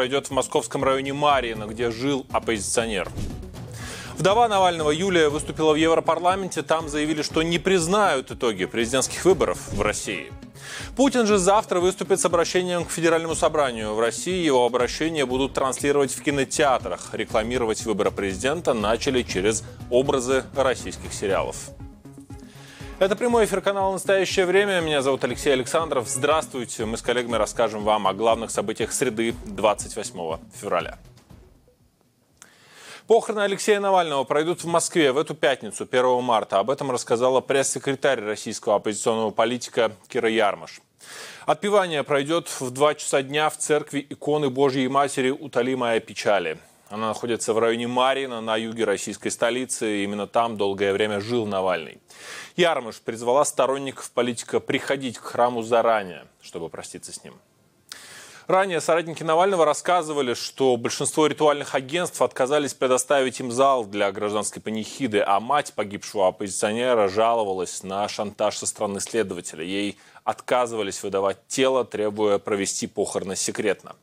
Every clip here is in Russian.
пройдет в московском районе Марьино, где жил оппозиционер. Вдова Навального Юлия выступила в Европарламенте. Там заявили, что не признают итоги президентских выборов в России. Путин же завтра выступит с обращением к Федеральному собранию. В России его обращения будут транслировать в кинотеатрах. Рекламировать выборы президента начали через образы российских сериалов. Это прямой эфир канала «Настоящее время». Меня зовут Алексей Александров. Здравствуйте. Мы с коллегами расскажем вам о главных событиях среды 28 февраля. Похороны Алексея Навального пройдут в Москве в эту пятницу, 1 марта. Об этом рассказала пресс-секретарь российского оппозиционного политика Кира Ярмаш. Отпевание пройдет в 2 часа дня в церкви иконы Божьей Матери «Утоли моя печали». Она находится в районе Марина, на юге российской столицы. Именно там долгое время жил Навальный. Ярмыш призвала сторонников политика приходить к храму заранее, чтобы проститься с ним. Ранее соратники Навального рассказывали, что большинство ритуальных агентств отказались предоставить им зал для гражданской панихиды, а мать погибшего оппозиционера жаловалась на шантаж со стороны следователя. Ей отказывались выдавать тело, требуя провести похороны секретно.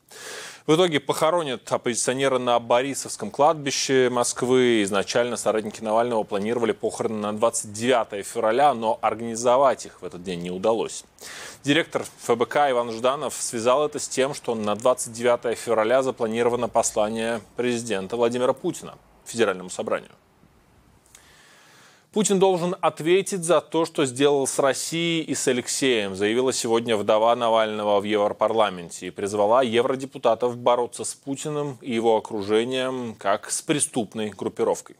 В итоге похоронят оппозиционера на Борисовском кладбище Москвы. Изначально соратники Навального планировали похороны на 29 февраля, но организовать их в этот день не удалось. Директор ФБК Иван Жданов связал это с тем, что на 29 февраля запланировано послание президента Владимира Путина Федеральному собранию. Путин должен ответить за то, что сделал с Россией и с Алексеем, заявила сегодня вдова Навального в Европарламенте и призвала евродепутатов бороться с Путиным и его окружением как с преступной группировкой.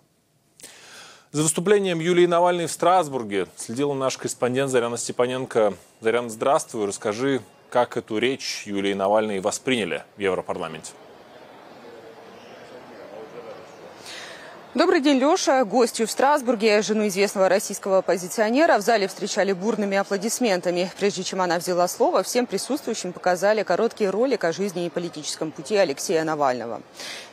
За выступлением Юлии Навальной в Страсбурге следила наш корреспондент Заряна Степаненко. Заряна, здравствуй. Расскажи, как эту речь Юлии Навальной восприняли в Европарламенте. Добрый день, Леша. Гостью в Страсбурге, жену известного российского оппозиционера, в зале встречали бурными аплодисментами. Прежде чем она взяла слово, всем присутствующим показали короткий ролик о жизни и политическом пути Алексея Навального.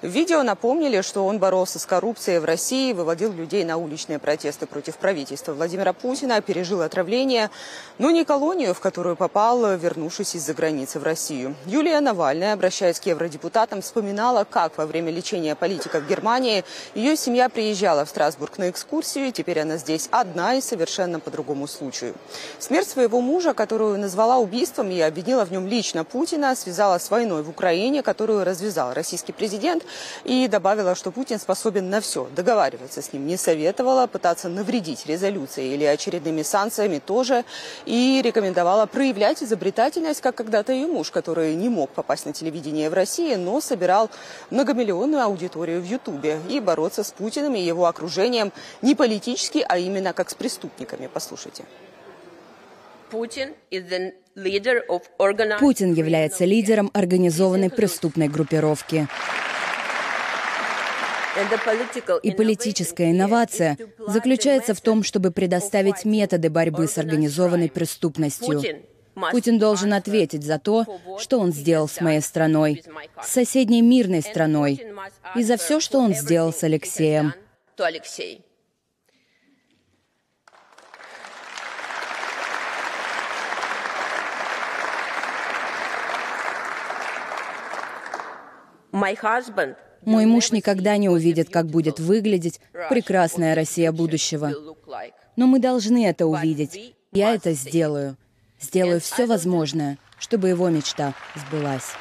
В видео напомнили, что он боролся с коррупцией в России, выводил людей на уличные протесты против правительства Владимира Путина, пережил отравление, но не колонию, в которую попал, вернувшись из-за границы в Россию. Юлия Навальная, обращаясь к евродепутатам, вспоминала, как во время лечения политика в Германии ее семья Семья приезжала в Страсбург на экскурсию, и теперь она здесь одна и совершенно по другому случаю. Смерть своего мужа, которую назвала убийством и обвинила в нем лично Путина, связала с войной в Украине, которую развязал российский президент, и добавила, что Путин способен на все. Договариваться с ним не советовала, пытаться навредить резолюцией или очередными санкциями тоже, и рекомендовала проявлять изобретательность, как когда-то ее муж, который не мог попасть на телевидение в России, но собирал многомиллионную аудиторию в Ютубе и бороться с Путиным Путиным и его окружением не политически, а именно как с преступниками. Послушайте. Путин является лидером организованной преступной группировки. И политическая инновация заключается в том, чтобы предоставить методы борьбы с организованной преступностью. Путин должен ответить за то, что он сделал с моей страной, с соседней мирной страной, и за все, что он сделал с Алексеем. Мой муж никогда не увидит, как будет выглядеть прекрасная Россия будущего. Но мы должны это увидеть. Я это сделаю. Сделаю все возможное, чтобы его мечта сбылась.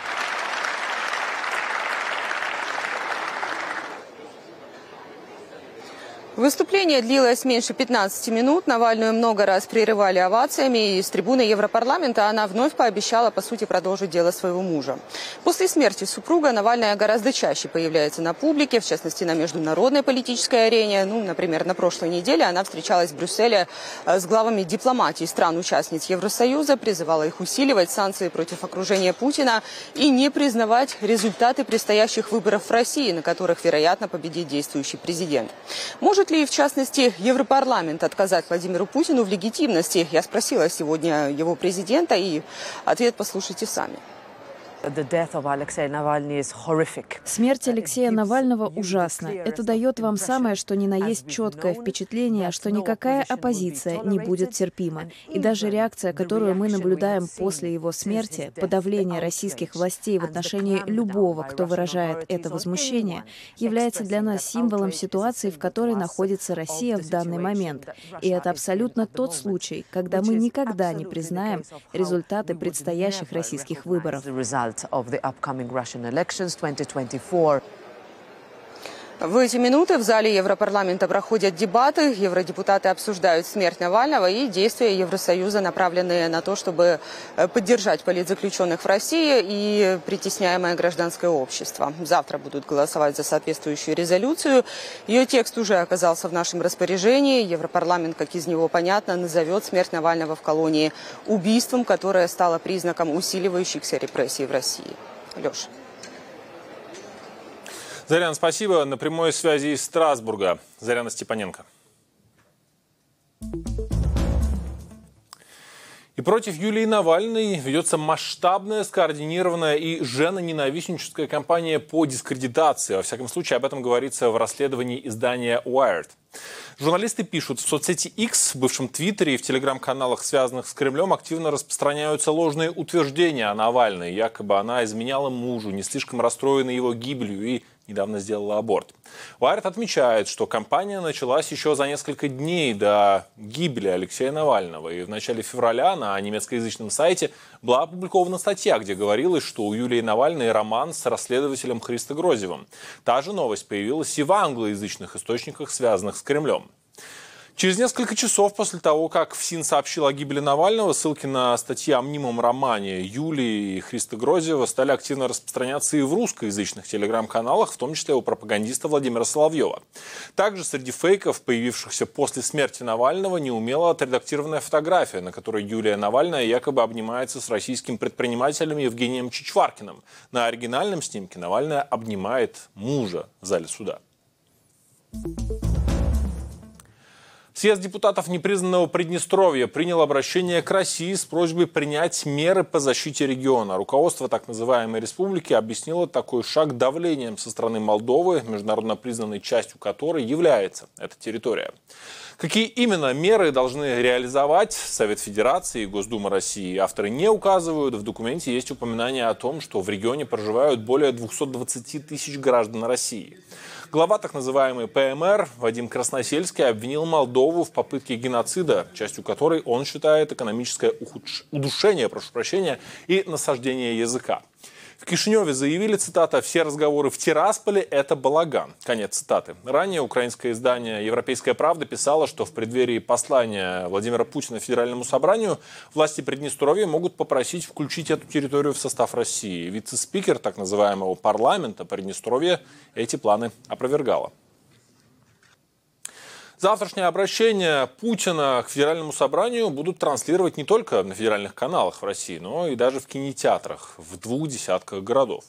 Выступление длилось меньше 15 минут. Навальную много раз прерывали овациями, и с трибуны Европарламента она вновь пообещала, по сути, продолжить дело своего мужа. После смерти супруга Навальная гораздо чаще появляется на публике, в частности, на международной политической арене. Ну, например, на прошлой неделе она встречалась в Брюсселе э, с главами дипломатии стран-участниц Евросоюза, призывала их усиливать санкции против окружения Путина и не признавать результаты предстоящих выборов в России, на которых, вероятно, победит действующий президент. Может может ли, в частности, Европарламент отказать Владимиру Путину в легитимности? Я спросила сегодня его президента, и ответ послушайте сами. Смерть Алексея Навального ужасна. Это дает вам самое, что ни на есть четкое впечатление, что никакая оппозиция не будет терпима. И даже реакция, которую мы наблюдаем после его смерти, подавление российских властей в отношении любого, кто выражает это возмущение, является для нас символом ситуации, в которой находится Россия в данный момент. И это абсолютно тот случай, когда мы никогда не признаем результаты предстоящих российских выборов of the upcoming Russian elections 2024. В эти минуты в зале Европарламента проходят дебаты. Евродепутаты обсуждают смерть Навального и действия Евросоюза, направленные на то, чтобы э, поддержать политзаключенных в России и притесняемое гражданское общество. Завтра будут голосовать за соответствующую резолюцию. Ее текст уже оказался в нашем распоряжении. Европарламент, как из него понятно, назовет смерть Навального в колонии убийством, которое стало признаком усиливающихся репрессий в России. Леша. Заряна, спасибо. На прямой связи из Страсбурга. Заряна Степаненко. И против Юлии Навальной ведется масштабная, скоординированная и женоненавистническая кампания по дискредитации. Во всяком случае, об этом говорится в расследовании издания Wired. Журналисты пишут, в соцсети X, в бывшем Твиттере и в телеграм-каналах, связанных с Кремлем, активно распространяются ложные утверждения о Навальной. Якобы она изменяла мужу, не слишком расстроена его гибелью и недавно сделала аборт. Wired отмечает, что кампания началась еще за несколько дней до гибели Алексея Навального. И в начале февраля на немецкоязычном сайте была опубликована статья, где говорилось, что у Юлии Навальной роман с расследователем Христо Грозевым. Та же новость появилась и в англоязычных источниках, связанных с Кремлем. Через несколько часов после того, как ФСИН сообщил о гибели Навального, ссылки на статьи о мнимом романе Юлии и Христа Грозева стали активно распространяться и в русскоязычных телеграм-каналах, в том числе у пропагандиста Владимира Соловьева. Также среди фейков, появившихся после смерти Навального, неумело отредактированная фотография, на которой Юлия Навальная якобы обнимается с российским предпринимателем Евгением Чичваркиным. На оригинальном снимке Навальная обнимает мужа в зале суда. Съезд депутатов непризнанного Приднестровья принял обращение к России с просьбой принять меры по защите региона. Руководство так называемой республики объяснило такой шаг давлением со стороны Молдовы, международно признанной частью которой является эта территория. Какие именно меры должны реализовать Совет Федерации и Госдума России, авторы не указывают. В документе есть упоминание о том, что в регионе проживают более 220 тысяч граждан России. Глава так называемой ПМР Вадим Красносельский обвинил Молдову в попытке геноцида, частью которой он считает экономическое ухудш... удушение, прошу прощения, и насаждение языка. В Кишиневе заявили, цитата, «все разговоры в Тирасполе – это балаган». Конец цитаты. Ранее украинское издание «Европейская правда» писало, что в преддверии послания Владимира Путина Федеральному собранию власти Приднестровья могут попросить включить эту территорию в состав России. Вице-спикер так называемого парламента Приднестровья эти планы опровергала. Завтрашнее обращение Путина к Федеральному собранию будут транслировать не только на федеральных каналах в России, но и даже в кинотеатрах в двух десятках городов.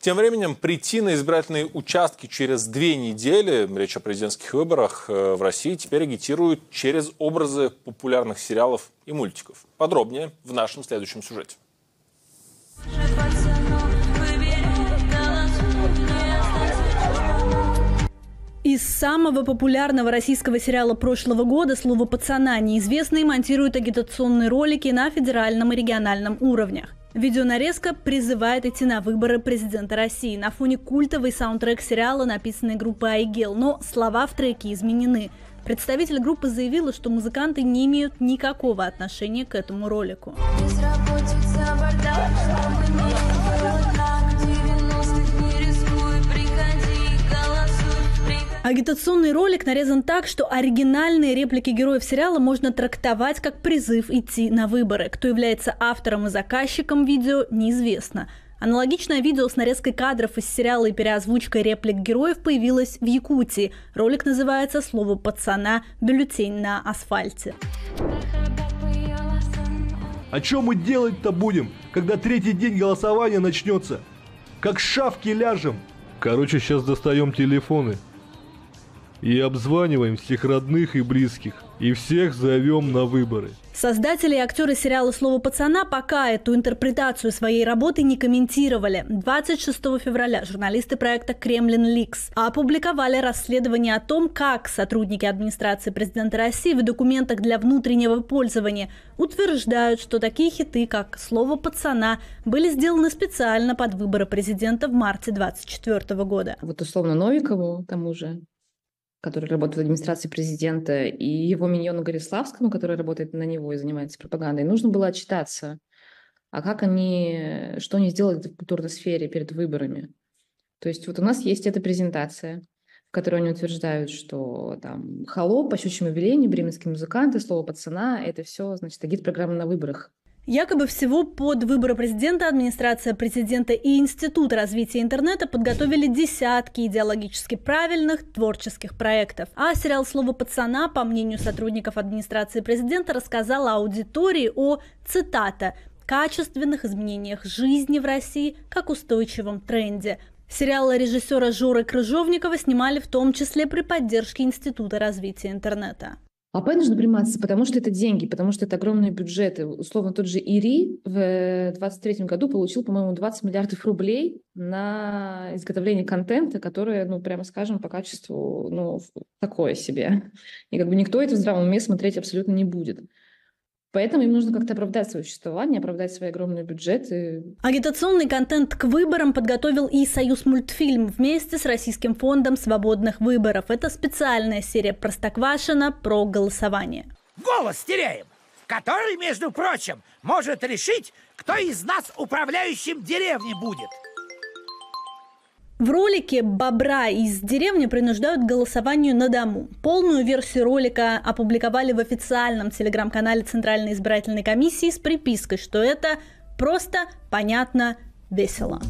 Тем временем прийти на избирательные участки через две недели, речь о президентских выборах э, в России, теперь агитируют через образы популярных сериалов и мультиков. Подробнее в нашем следующем сюжете. Из самого популярного российского сериала прошлого года «Слово пацана» неизвестные монтируют агитационные ролики на федеральном и региональном уровнях. Видеонарезка призывает идти на выборы президента России на фоне культовый саундтрек сериала, написанный группой Айгел, но слова в треке изменены. Представитель группы заявила, что музыканты не имеют никакого отношения к этому ролику. Безработица, бардак, Агитационный ролик нарезан так, что оригинальные реплики героев сериала можно трактовать как призыв идти на выборы. Кто является автором и заказчиком видео, неизвестно. Аналогичное видео с нарезкой кадров из сериала и переозвучкой реплик героев появилось в Якутии. Ролик называется «Слово пацана. Бюллетень на асфальте». А что мы делать-то будем, когда третий день голосования начнется? Как шавки ляжем. Короче, сейчас достаем телефоны и обзваниваем всех родных и близких, и всех зовем на выборы. Создатели и актеры сериала «Слово пацана» пока эту интерпретацию своей работы не комментировали. 26 февраля журналисты проекта «Кремлин Ликс» опубликовали расследование о том, как сотрудники администрации президента России в документах для внутреннего пользования утверждают, что такие хиты, как «Слово пацана», были сделаны специально под выборы президента в марте 2024 года. Вот условно Новикову, тому же, который работает в администрации президента, и его миньону Гориславскому, который работает на него и занимается пропагандой, нужно было отчитаться, а как они, что они сделали в культурной сфере перед выборами. То есть вот у нас есть эта презентация, в которой они утверждают, что там холоп, по щучьему велению, бременские музыканты, слово пацана, это все, значит, агит-программа на выборах. Якобы всего под выборы президента администрация президента и Институт развития интернета подготовили десятки идеологически правильных творческих проектов. А сериал «Слово пацана», по мнению сотрудников администрации президента, рассказал аудитории о, цитата, качественных изменениях жизни в России как устойчивом тренде. Сериалы режиссера Жоры Крыжовникова снимали в том числе при поддержке Института развития интернета. А АП нужно приниматься, потому что это деньги, потому что это огромные бюджеты. Условно, тот же ИРИ в 2023 году получил, по-моему, 20 миллиардов рублей на изготовление контента, которое, ну, прямо скажем, по качеству, ну, такое себе. И как бы никто это в здравом уме смотреть абсолютно не будет. Поэтому им нужно как-то оправдать свое существование, оправдать свои огромные бюджеты. Агитационный контент к выборам подготовил и Союз мультфильм вместе с Российским фондом свободных выборов. Это специальная серия Простоквашина про голосование. Голос теряем, который, между прочим, может решить, кто из нас управляющим деревней будет – в ролике бобра из деревни принуждают к голосованию на дому. Полную версию ролика опубликовали в официальном телеграм-канале Центральной избирательной комиссии с припиской, что это просто, понятно, весело.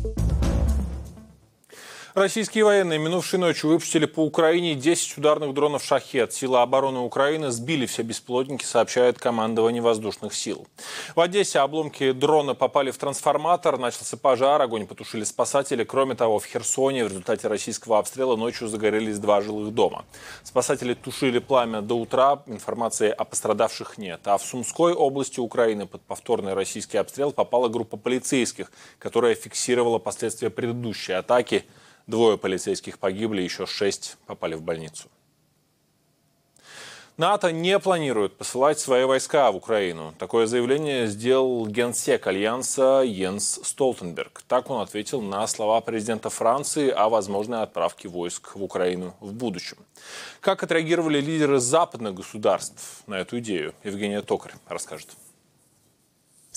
Российские военные минувшей ночью выпустили по Украине 10 ударных дронов «Шахет». Силы обороны Украины сбили все беспилотники, сообщает командование воздушных сил. В Одессе обломки дрона попали в трансформатор, начался пожар, огонь потушили спасатели. Кроме того, в Херсоне в результате российского обстрела ночью загорелись два жилых дома. Спасатели тушили пламя до утра, информации о пострадавших нет. А в Сумской области Украины под повторный российский обстрел попала группа полицейских, которая фиксировала последствия предыдущей атаки – Двое полицейских погибли, еще шесть попали в больницу. НАТО не планирует посылать свои войска в Украину. Такое заявление сделал генсек Альянса Йенс Столтенберг. Так он ответил на слова президента Франции о возможной отправке войск в Украину в будущем. Как отреагировали лидеры западных государств на эту идею? Евгения Токарь расскажет.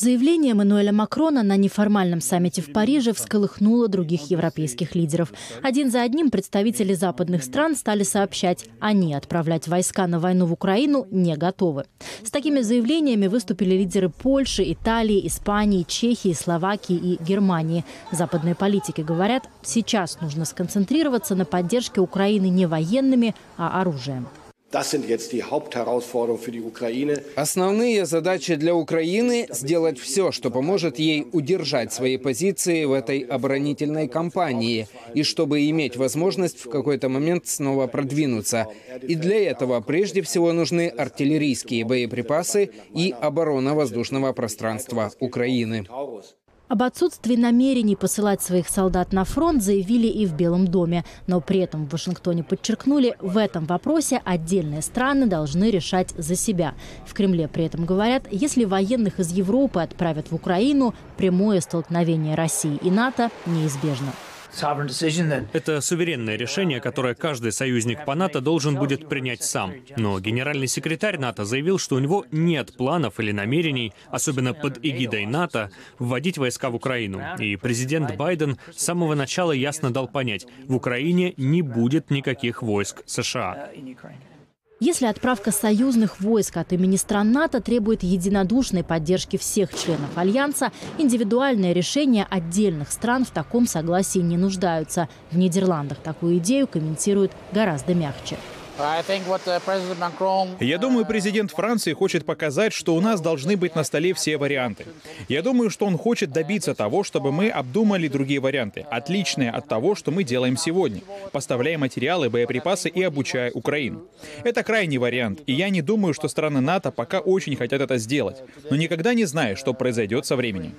Заявление Мануэля Макрона на неформальном саммите в Париже всколыхнуло других европейских лидеров. Один за одним представители западных стран стали сообщать, они отправлять войска на войну в Украину не готовы. С такими заявлениями выступили лидеры Польши, Италии, Испании, Чехии, Словакии и Германии. Западные политики говорят, сейчас нужно сконцентрироваться на поддержке Украины не военными, а оружием. Основные задачи для Украины – сделать все, что поможет ей удержать свои позиции в этой оборонительной кампании, и чтобы иметь возможность в какой-то момент снова продвинуться. И для этого прежде всего нужны артиллерийские боеприпасы и оборона воздушного пространства Украины. Об отсутствии намерений посылать своих солдат на фронт заявили и в Белом доме. Но при этом в Вашингтоне подчеркнули, в этом вопросе отдельные страны должны решать за себя. В Кремле при этом говорят, если военных из Европы отправят в Украину, прямое столкновение России и НАТО неизбежно. Это суверенное решение, которое каждый союзник по НАТО должен будет принять сам. Но генеральный секретарь НАТО заявил, что у него нет планов или намерений, особенно под эгидой НАТО, вводить войска в Украину. И президент Байден с самого начала ясно дал понять, в Украине не будет никаких войск США. Если отправка союзных войск от имени стран НАТО требует единодушной поддержки всех членов Альянса, индивидуальное решение отдельных стран в таком согласии не нуждаются. В Нидерландах такую идею комментируют гораздо мягче. Я думаю, президент Франции хочет показать, что у нас должны быть на столе все варианты. Я думаю, что он хочет добиться того, чтобы мы обдумали другие варианты, отличные от того, что мы делаем сегодня, поставляя материалы, боеприпасы и обучая Украину. Это крайний вариант, и я не думаю, что страны НАТО пока очень хотят это сделать, но никогда не знаю, что произойдет со временем.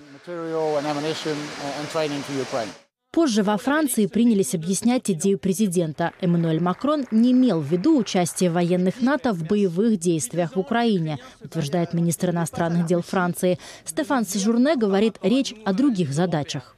Позже во Франции принялись объяснять идею президента. Эммануэль Макрон не имел в виду участие военных НАТО в боевых действиях в Украине, утверждает министр иностранных дел Франции. Стефан Сежурне говорит речь о других задачах.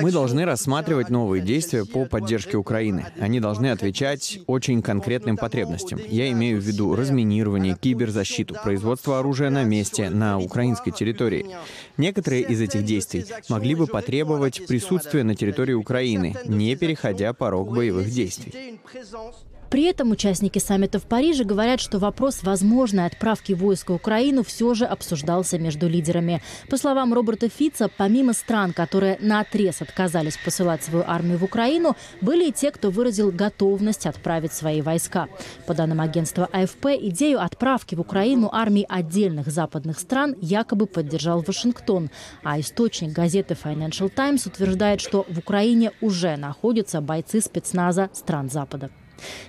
Мы должны рассматривать новые действия по поддержке Украины. Они должны отвечать очень конкретным потребностям. Я имею в виду разминирование, киберзащиту, производство оружия на месте, на украинской территории. Некоторые из этих действий могли бы потребовать присутствия на территории Украины, не переходя порог боевых действий. При этом участники саммита в Париже говорят, что вопрос возможной отправки войск в Украину все же обсуждался между лидерами. По словам Роберта Фица, помимо стран, которые на отрез отказались посылать свою армию в Украину, были и те, кто выразил готовность отправить свои войска. По данным агентства АФП, идею отправки в Украину армии отдельных западных стран якобы поддержал Вашингтон. А источник газеты Financial Times утверждает, что в Украине уже находятся бойцы спецназа стран Запада.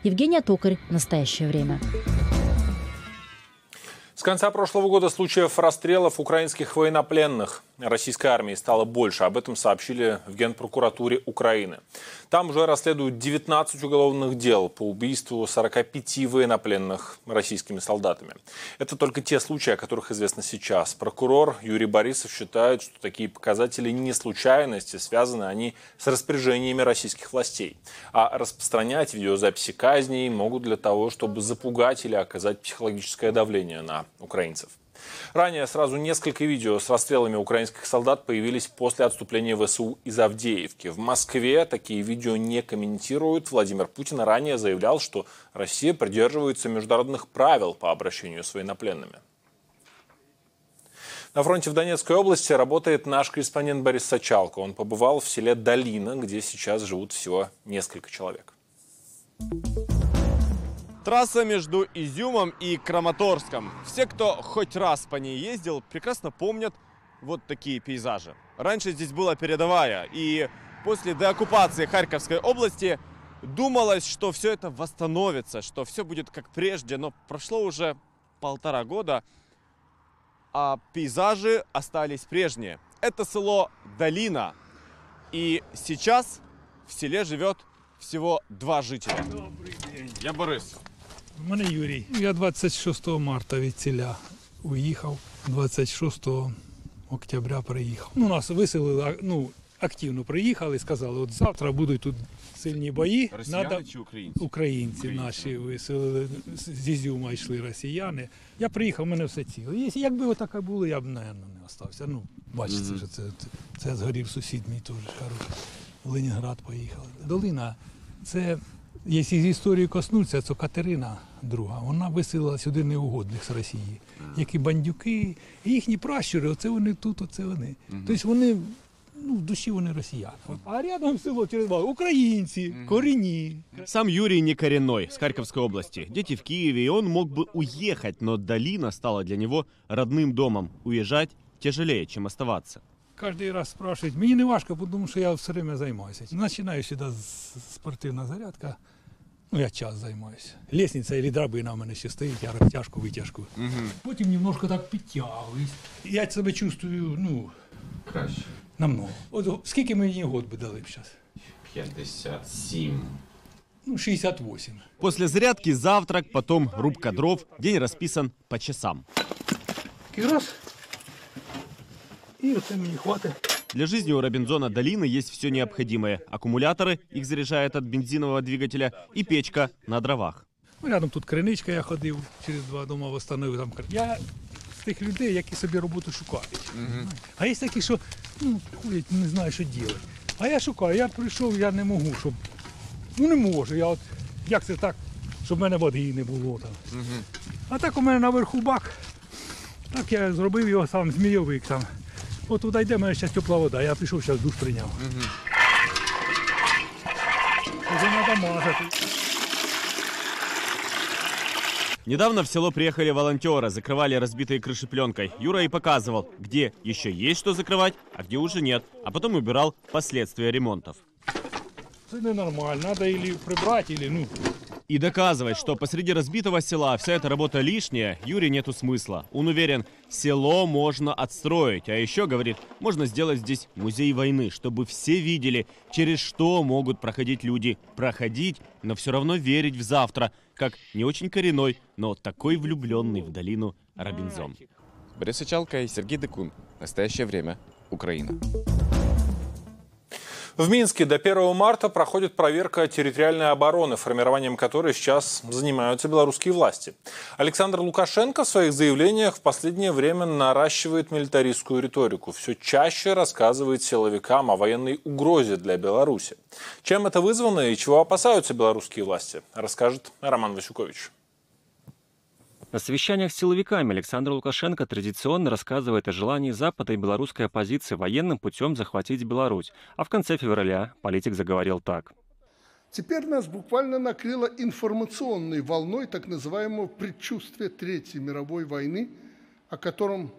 Евгения Токарь. Настоящее время. С конца прошлого года случаев расстрелов украинских военнопленных российской армии стало больше. Об этом сообщили в Генпрокуратуре Украины. Там уже расследуют 19 уголовных дел по убийству 45 военнопленных российскими солдатами. Это только те случаи, о которых известно сейчас. Прокурор Юрий Борисов считает, что такие показатели не случайности, связаны они с распоряжениями российских властей. А распространять видеозаписи казней могут для того, чтобы запугать или оказать психологическое давление на украинцев. Ранее сразу несколько видео с расстрелами украинских солдат появились после отступления ВСУ из Авдеевки. В Москве такие видео не комментируют. Владимир Путин ранее заявлял, что Россия придерживается международных правил по обращению с военнопленными. На фронте в Донецкой области работает наш корреспондент Борис Сачалко. Он побывал в селе Долина, где сейчас живут всего несколько человек. Трасса между Изюмом и Краматорском. Все, кто хоть раз по ней ездил, прекрасно помнят вот такие пейзажи. Раньше здесь была передовая, и после деоккупации Харьковской области думалось, что все это восстановится, что все будет как прежде, но прошло уже полтора года, а пейзажи остались прежние. Это село Долина, и сейчас в селе живет всего два жителя. Добрый день. Я Борис. У мене Юрій. Я 26 марта від ціля уїхав, 26 октября приїхав. Ну, Нас виселили, ну, активно приїхали, сказали, от завтра будуть тут сильні бої. Росіяни Надо... чи українці? Українці, українці наші виселили, з Ізюма йшли росіяни. Я приїхав, у мене все ціле. Якби отаке було, я б, мабуть, не остався. Ну, бачите, mm -hmm. що це, це, це згорів сусід мій теж хороший. В Ленінград поїхали. Долина це Якщо з історії коснуться, то Катерина друга, вона висилила сюди неугодних з Росії, які бандюки, їхні пращури, оце вони тут, оце вони. Тобто вони ну, в душі вони росіяни. А рядом село через два українці, корінні. Сам Юрий не коренной, с Харьковской области. Дети в Киеве, и он мог бы уехать, но долина стала для него родным домом. Уезжать тяжелее, чем оставаться. Кожен раз спрашивають, мені не важко, тому що я все время займаюся. Починаю сюди спортивна зарядка. Ну, я час займаюся. Лісниця і драбина в мене ще стоїть, я розтяжку, витяжку. Угу. Потім немножко так підтягуюсь. Я себе чувствую, ну, краще. Намного. От скільки мені год би дали б зараз? 57. Ну, 68. После зарядки завтрак, потом рубка дров. День расписан по часам. Раз. И это мне хватит. Для жизни у Робинзона долины есть все необходимое. Аккумуляторы, их заряжают от бензинового двигателя, и печка на дровах. Ну, рядом тут криничка, я ходив, через два дома встановив там. Я з тих людей, які собі роботу шукають. Угу. А є такі, що ну, ходять, не знаю, що робити. А я шукаю, я прийшов, я не можу, щоб. Ну не можу. Я от, Як це так, щоб в мене води не було там. Угу. А так у мене наверху бак. Так я зробив його сам змійовик там. От туди йде, мене зараз тепла вода. Я прийшов, зараз душ прийняв. Угу. поможет. Недавно в село приехали волонтеры, закрывали разбитые крыши пленкой. Юра и показывал, где еще есть что закрывать, а где уже нет. А потом убирал последствия ремонтов. Это ненормально. Надо или прибрать, или ну. И доказывать, что посреди разбитого села вся эта работа лишняя, Юре нету смысла. Он уверен, село можно отстроить. А еще, говорит, можно сделать здесь музей войны, чтобы все видели, через что могут проходить люди. Проходить, но все равно верить в завтра, как не очень коренной, но такой влюбленный в долину Робинзон. Борис Ичалко и Сергей Декун. Настоящее время. Украина. В Минске до 1 марта проходит проверка территориальной обороны, формированием которой сейчас занимаются белорусские власти. Александр Лукашенко в своих заявлениях в последнее время наращивает милитаристскую риторику. Все чаще рассказывает силовикам о военной угрозе для Беларуси. Чем это вызвано и чего опасаются белорусские власти, расскажет Роман Васюкович. На совещаниях с силовиками Александр Лукашенко традиционно рассказывает о желании Запада и белорусской оппозиции военным путем захватить Беларусь. А в конце февраля политик заговорил так. Теперь нас буквально накрыло информационной волной так называемого предчувствия Третьей мировой войны, о котором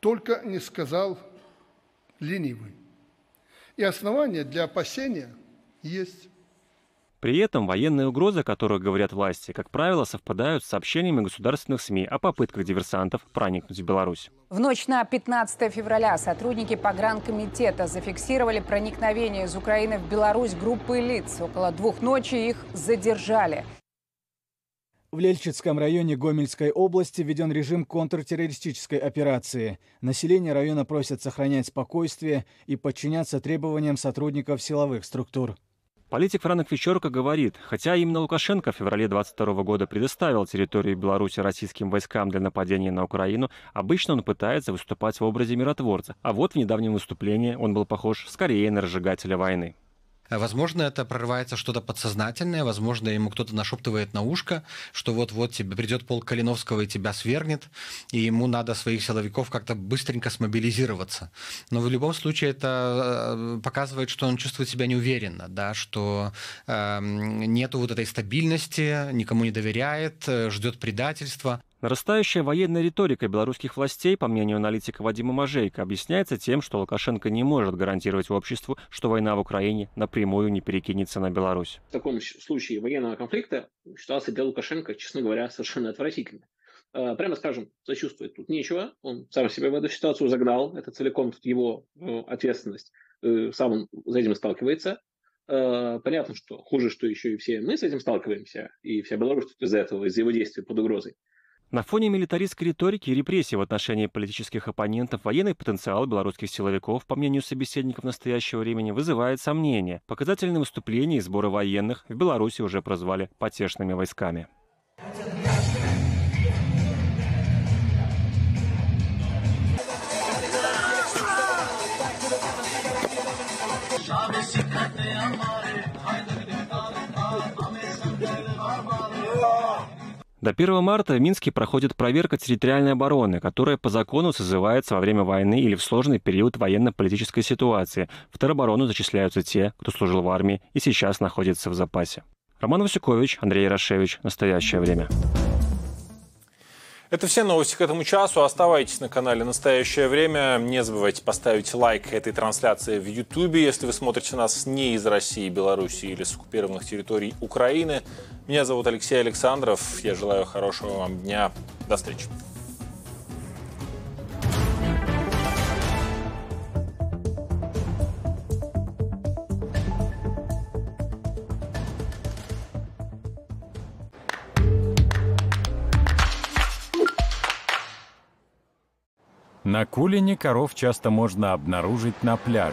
только не сказал ленивый. И основания для опасения есть. При этом военные угрозы, о которых говорят власти, как правило, совпадают с сообщениями государственных СМИ о попытках диверсантов проникнуть в Беларусь. В ночь на 15 февраля сотрудники погранкомитета зафиксировали проникновение из Украины в Беларусь группы лиц. Около двух ночи их задержали. В Лельчицком районе Гомельской области введен режим контртеррористической операции. Население района просят сохранять спокойствие и подчиняться требованиям сотрудников силовых структур. Политик Франк Фичорко говорит, хотя именно Лукашенко в феврале 22 года предоставил территорию Беларуси российским войскам для нападения на Украину, обычно он пытается выступать в образе миротворца. А вот в недавнем выступлении он был похож скорее на разжигателя войны. Возможно, это прорывается что-то подсознательное, возможно, ему кто-то нашептывает на ушко, что вот-вот тебе придет полк Калиновского и тебя свергнет, и ему надо своих силовиков как-то быстренько смобилизироваться. Но в любом случае это э, показывает, что он чувствует себя неуверенно, да, что э, нету вот этой стабильности, никому не доверяет, э, ждет предательства. Нарастающая военная риторика белорусских властей, по мнению аналитика Вадима Мажейка, объясняется тем, что Лукашенко не может гарантировать обществу, что война в Украине напрямую не перекинется на Беларусь. В таком случае военного конфликта ситуация для Лукашенко, честно говоря, совершенно отвратительна. Э, прямо скажем, сочувствовать тут нечего. Он сам себя в эту ситуацию загнал. Это целиком тут его э, ответственность. Э, сам он с этим сталкивается. Понятно, что хуже, что еще и все мы с этим сталкиваемся, и вся Беларусь из-за этого, из-за его действий под угрозой. На фоне милитаристской риторики и репрессий в отношении политических оппонентов военный потенциал белорусских силовиков, по мнению собеседников настоящего времени, вызывает сомнения. Показательные выступления и сборы военных в Беларуси уже прозвали потешными войсками. До 1 марта в Минске проходит проверка территориальной обороны, которая по закону созывается во время войны или в сложный период военно-политической ситуации. В тероборону зачисляются те, кто служил в армии и сейчас находится в запасе. Роман Васюкович, Андрей Ярошевич. Настоящее время. Это все новости к этому часу. Оставайтесь на канале «Настоящее время». Не забывайте поставить лайк этой трансляции в YouTube, если вы смотрите нас не из России, Беларуси или с оккупированных территорий Украины. Меня зовут Алексей Александров. Я желаю хорошего вам дня. До встречи. На Кулине коров часто можно обнаружить на пляже.